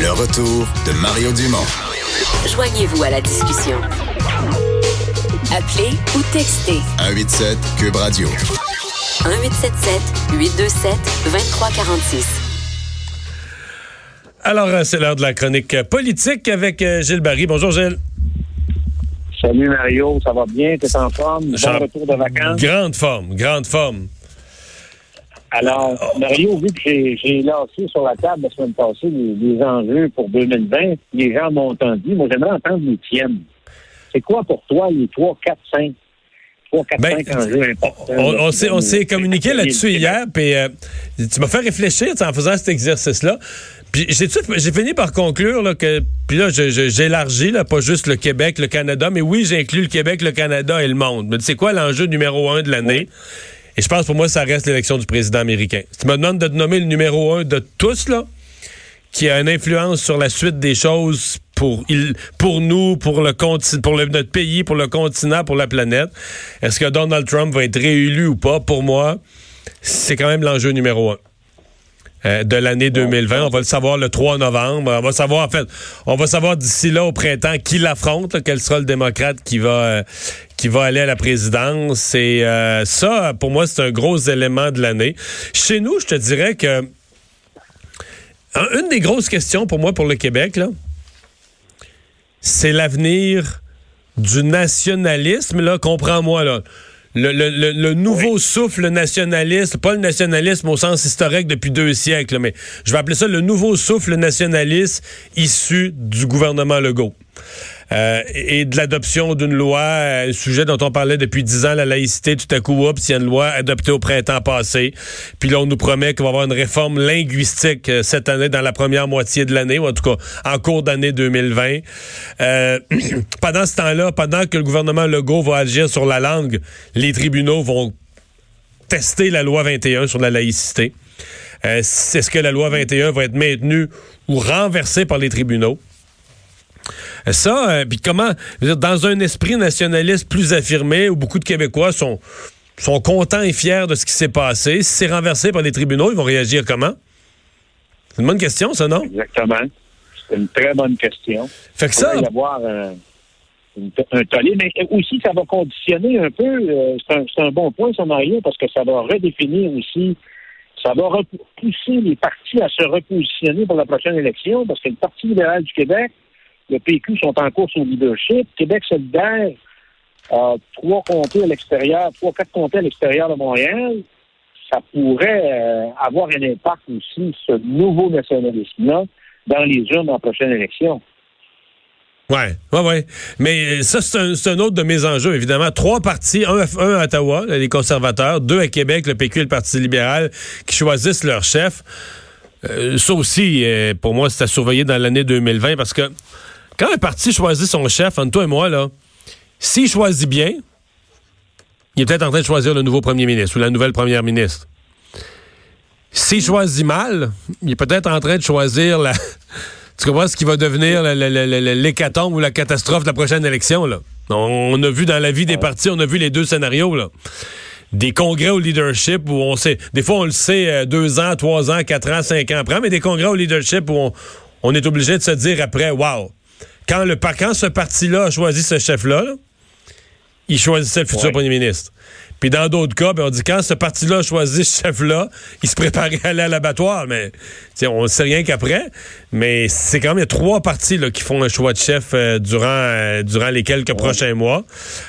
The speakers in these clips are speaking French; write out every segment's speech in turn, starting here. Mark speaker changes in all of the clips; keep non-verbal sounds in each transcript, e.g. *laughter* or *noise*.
Speaker 1: Le retour de Mario Dumont.
Speaker 2: Joignez-vous à la discussion. Appelez ou textez
Speaker 1: 187 Cube Radio.
Speaker 2: 1877 827 2346.
Speaker 3: Alors, euh, c'est l'heure de la chronique politique avec euh, Gilles Barry. Bonjour, Gilles.
Speaker 4: Salut Mario, ça va bien? T'es en forme? Bon retour de vacances?
Speaker 3: Grande forme, grande forme.
Speaker 4: Alors, Mario, vu que j'ai- lancé sur la table la semaine passée les, les enjeux pour 2020, les gens m'ont entendu. Moi, j'aimerais entendre les tiennes. C'est quoi pour toi les 3, 4, 5? 3, 4,
Speaker 3: Ben,
Speaker 4: 5 enjeux importants?
Speaker 3: On, on s'est, communiqué là-dessus hier, puis euh, tu m'as fait réfléchir en faisant cet exercice-là. Puis j'ai, j'ai fini par conclure là, que, puis là, j'élargis, là, pas juste le Québec, le Canada, mais oui, j'inclus le Québec, le Canada et le monde. Mais c'est quoi l'enjeu numéro un de l'année? Et je pense pour moi, ça reste l'élection du président américain. Si tu me demandes de te nommer le numéro un de tous, là, qui a une influence sur la suite des choses pour, il, pour nous, pour, le conti- pour le- notre pays, pour le continent, pour la planète. Est-ce que Donald Trump va être réélu ou pas? Pour moi, c'est quand même l'enjeu numéro un. euh, de l'année 2020. On va le savoir le 3 novembre. On va savoir, en fait, on va savoir d'ici là au printemps qui l'affronte, quel sera le démocrate qui va, euh, qui va aller à la présidence. Et euh, ça, pour moi, c'est un gros élément de l'année. Chez nous, je te dirais que un- une des grosses questions pour moi, pour le Québec, là, c'est l'avenir du nationalisme, là, comprends-moi, là. Le, le- le- le nouveau souffle nationaliste, pas le nationalisme au sens historique depuis deux siècles, mais je vais appeler ça le nouveau souffle nationaliste issu du gouvernement Legault. Euh, et de l'adoption d'une loi, euh, sujet dont on parlait depuis dix ans, la laïcité, tout à coup, oups, il y a une loi adoptée au printemps passé. Puis là, on nous promet qu'il va avoir une réforme linguistique euh, cette année, dans la première moitié de l'année, ou en tout cas en cours d'année 2020. Euh, *clears throat* pendant ce temps-là, pendant que le gouvernement Legault va agir sur la langue, les tribunaux vont tester la loi 21 sur la laïcité. Est-ce que la loi 21 va être maintenue ou renversée par les tribunaux? Ça, euh, puis comment, dans un esprit nationaliste plus affirmé, où beaucoup de Québécois sont, sont contents et fiers de ce qui s'est passé, si c'est renversé par les tribunaux, ils vont réagir comment? C'est une bonne question, ça, non?
Speaker 4: Exactement. C'est une très bonne question.
Speaker 3: Fait que
Speaker 4: Il va
Speaker 3: ça,
Speaker 4: y avoir un, une- un tollé, mais aussi, ça va conditionner un peu, euh, c'est un, un bon point, ça, Mario, parce que ça va redéfinir aussi, ça va repousser les partis à se repositionner pour la prochaine élection, parce que le Parti libéral du Québec, le PQ sont en course au leadership. Québec solidaire a trois comtés à l'extérieur, trois, quatre comtés à l'extérieur de Montréal. Ça pourrait euh, avoir un impact aussi, ce nouveau nationalisme-là, dans les urnes en prochaine élection.
Speaker 3: ouais, ouais, ouais. Mais ça, c'est un, autre de mes enjeux, évidemment. Trois partis, un, à- Ottawa, les conservateurs, deux à Québec, le PQ et le Parti libéral, qui choisissent leur chef. Euh, ça aussi, euh, pour moi, c'est à surveiller dans l'année 2020 parce que quand un parti choisit son chef, entre toi et moi, là, s'il choisit bien, il est peut-être en train de choisir le nouveau premier ministre ou la nouvelle première ministre. S'il choisit mal, il est peut-être en train de choisir la. *laughs* Tu comprends ce qui va devenir l'hécatombe ou la catastrophe de la prochaine élection, là? On, a vu dans la vie des partis, on a vu les deux scénarios, là des congrès au leadership où on sait, des fois on le sait euh, deux ans, trois ans, quatre ans, cinq ans après, mais des congrès au leadership où on, on est obligé de se dire après, wow, quand le quand ce parti-là a choisi ce chef-là, là, il choisissait le futur
Speaker 4: Ouais.
Speaker 3: premier ministre. Puis dans d'autres cas, ben, on dit quand ce parti-là a choisi ce chef-là, il se préparait à aller à l'abattoir. Mais on ne sait rien qu'après. Mais c'est quand même il y a trois partis là, qui font un choix de chef euh, durant, euh, durant les quelques prochains mois.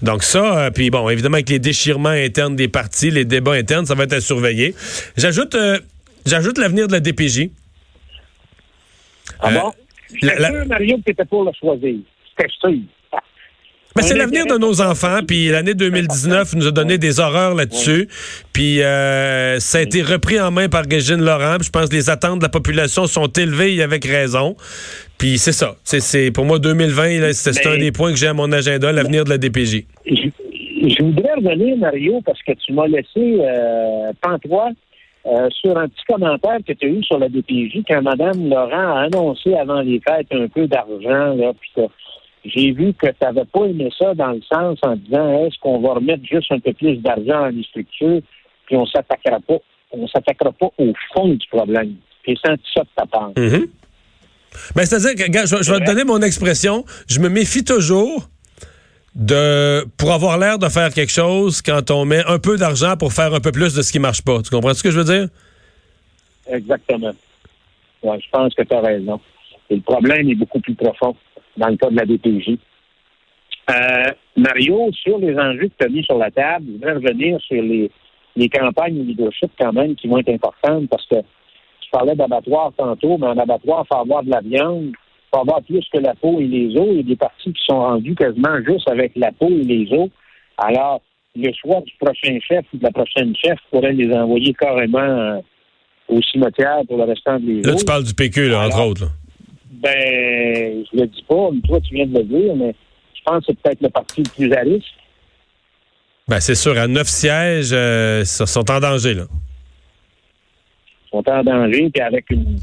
Speaker 3: Donc ça, euh, puis bon, évidemment avec les déchirements internes des partis, les débats internes, ça va être à surveiller. J'ajoute j'ajoute l'avenir de la DPJ.
Speaker 4: Ah bon?
Speaker 3: La-
Speaker 4: sûr, Mario, que tu n'étais pour le choisir. C'était sûr.
Speaker 3: Mais c'est l'avenir de nos enfants, puis l'année 2019 nous a donné des horreurs là-dessus, puis euh, ça a été repris en main par Régine Laurent, puis je pense que les attentes de la population sont élevées et avec raison. Puis c'est ça, c'est, c'est pour moi 2020, là, c'est, un des points que j'ai à mon agenda, l'avenir de la DPJ.
Speaker 4: Je, je voudrais revenir, Mario, parce que tu m'as laissé euh, pantois euh, sur un petit commentaire que tu as eu sur la DPJ quand Mme Laurent a annoncé avant les fêtes un peu d'argent. là, puis J'ai vu que tu n'avais pas aimé ça dans le sens en disant est-ce qu'on va remettre juste un peu plus d'argent dans les structures, puis on s'attaquera pas, on s'attaquera pas au fond du problème. J'ai senti ça de ta part.
Speaker 3: Mhm. Ben, c'est-à-dire que, je, je vais te donner mon expression. Je me méfie toujours de pour avoir l'air de faire quelque chose quand on met un peu d'argent pour faire un peu plus de ce qui marche pas. Tu comprends ce que je veux dire?
Speaker 4: Exactement. Ouais, je pense que tu as raison. Et le problème est beaucoup plus profond dans le cas de la DPJ. Euh, Mario, sur les enjeux que tu as mis sur la table, je voudrais revenir sur les, les campagnes de leadership quand même qui vont être importantes parce que je parlais d'abattoir tantôt, mais en abattoir, il faut avoir de la viande, faut avoir plus que la peau et les os. Il y a des parties qui sont rendues quasiment juste avec la peau et les os. Alors, le choix du prochain chef ou de la prochaine chef pourrait les envoyer carrément euh, au cimetière pour le restant des
Speaker 3: Là, tu parles du PQ, là, entre autres. là.
Speaker 4: Ben, je le dis pas, mais toi, tu viens de le dire, mais je pense que c'est peut-être le parti le plus à risque.
Speaker 3: Ben, c'est sûr, à neuf sièges, euh, ils sont en danger, là.
Speaker 4: Ils sont en danger, puis avec une,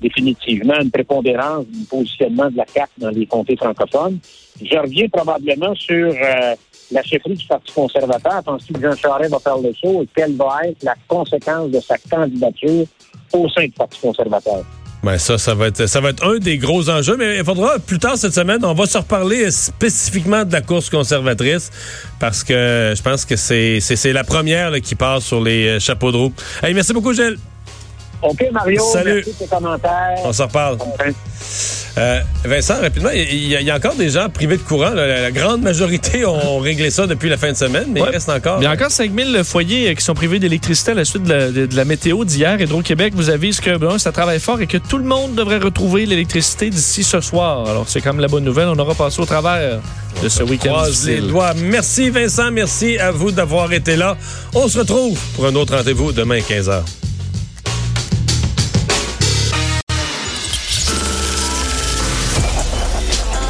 Speaker 4: définitivement une prépondérance du positionnement de la CAQ dans les comtés francophones. Je reviens probablement sur euh, la chefferie du Parti conservateur. Penses-tu que Jean Charest va faire le saut et quelle va être la conséquence de sa candidature au sein du Parti conservateur?
Speaker 3: Ben ça, ça va être ça va être un des gros enjeux, mais il faudra plus tard cette semaine, on va se reparler spécifiquement de la course conservatrice parce que je pense que c'est la première qui passe sur les euh, chapeaux de roue. Hey, merci beaucoup, Gilles.
Speaker 4: OK, Mario.
Speaker 3: Salut.
Speaker 4: Merci tes commentaires.
Speaker 3: On s'en reparle. Euh, Vincent, rapidement, il y, a- il y a encore des gens privés de courant. là. La, la grande majorité *laughs* ont réglé ça depuis la fin de semaine, mais
Speaker 5: Ouais.
Speaker 3: il reste encore.
Speaker 5: Il y a encore 5000 foyers euh, qui sont privés d'électricité à la suite de la, de- de la météo d'hier. Hydro-Québec vous avise que bon, ça travaille fort et que tout le monde devrait retrouver l'électricité d'ici ce soir. Alors, c'est comme la bonne nouvelle. On aura passé au travers de ce week-end
Speaker 3: Croise les
Speaker 5: difficile.
Speaker 3: doigts. Merci Vincent, merci à vous d'avoir été là. On se retrouve pour un autre rendez-vous demain 15h.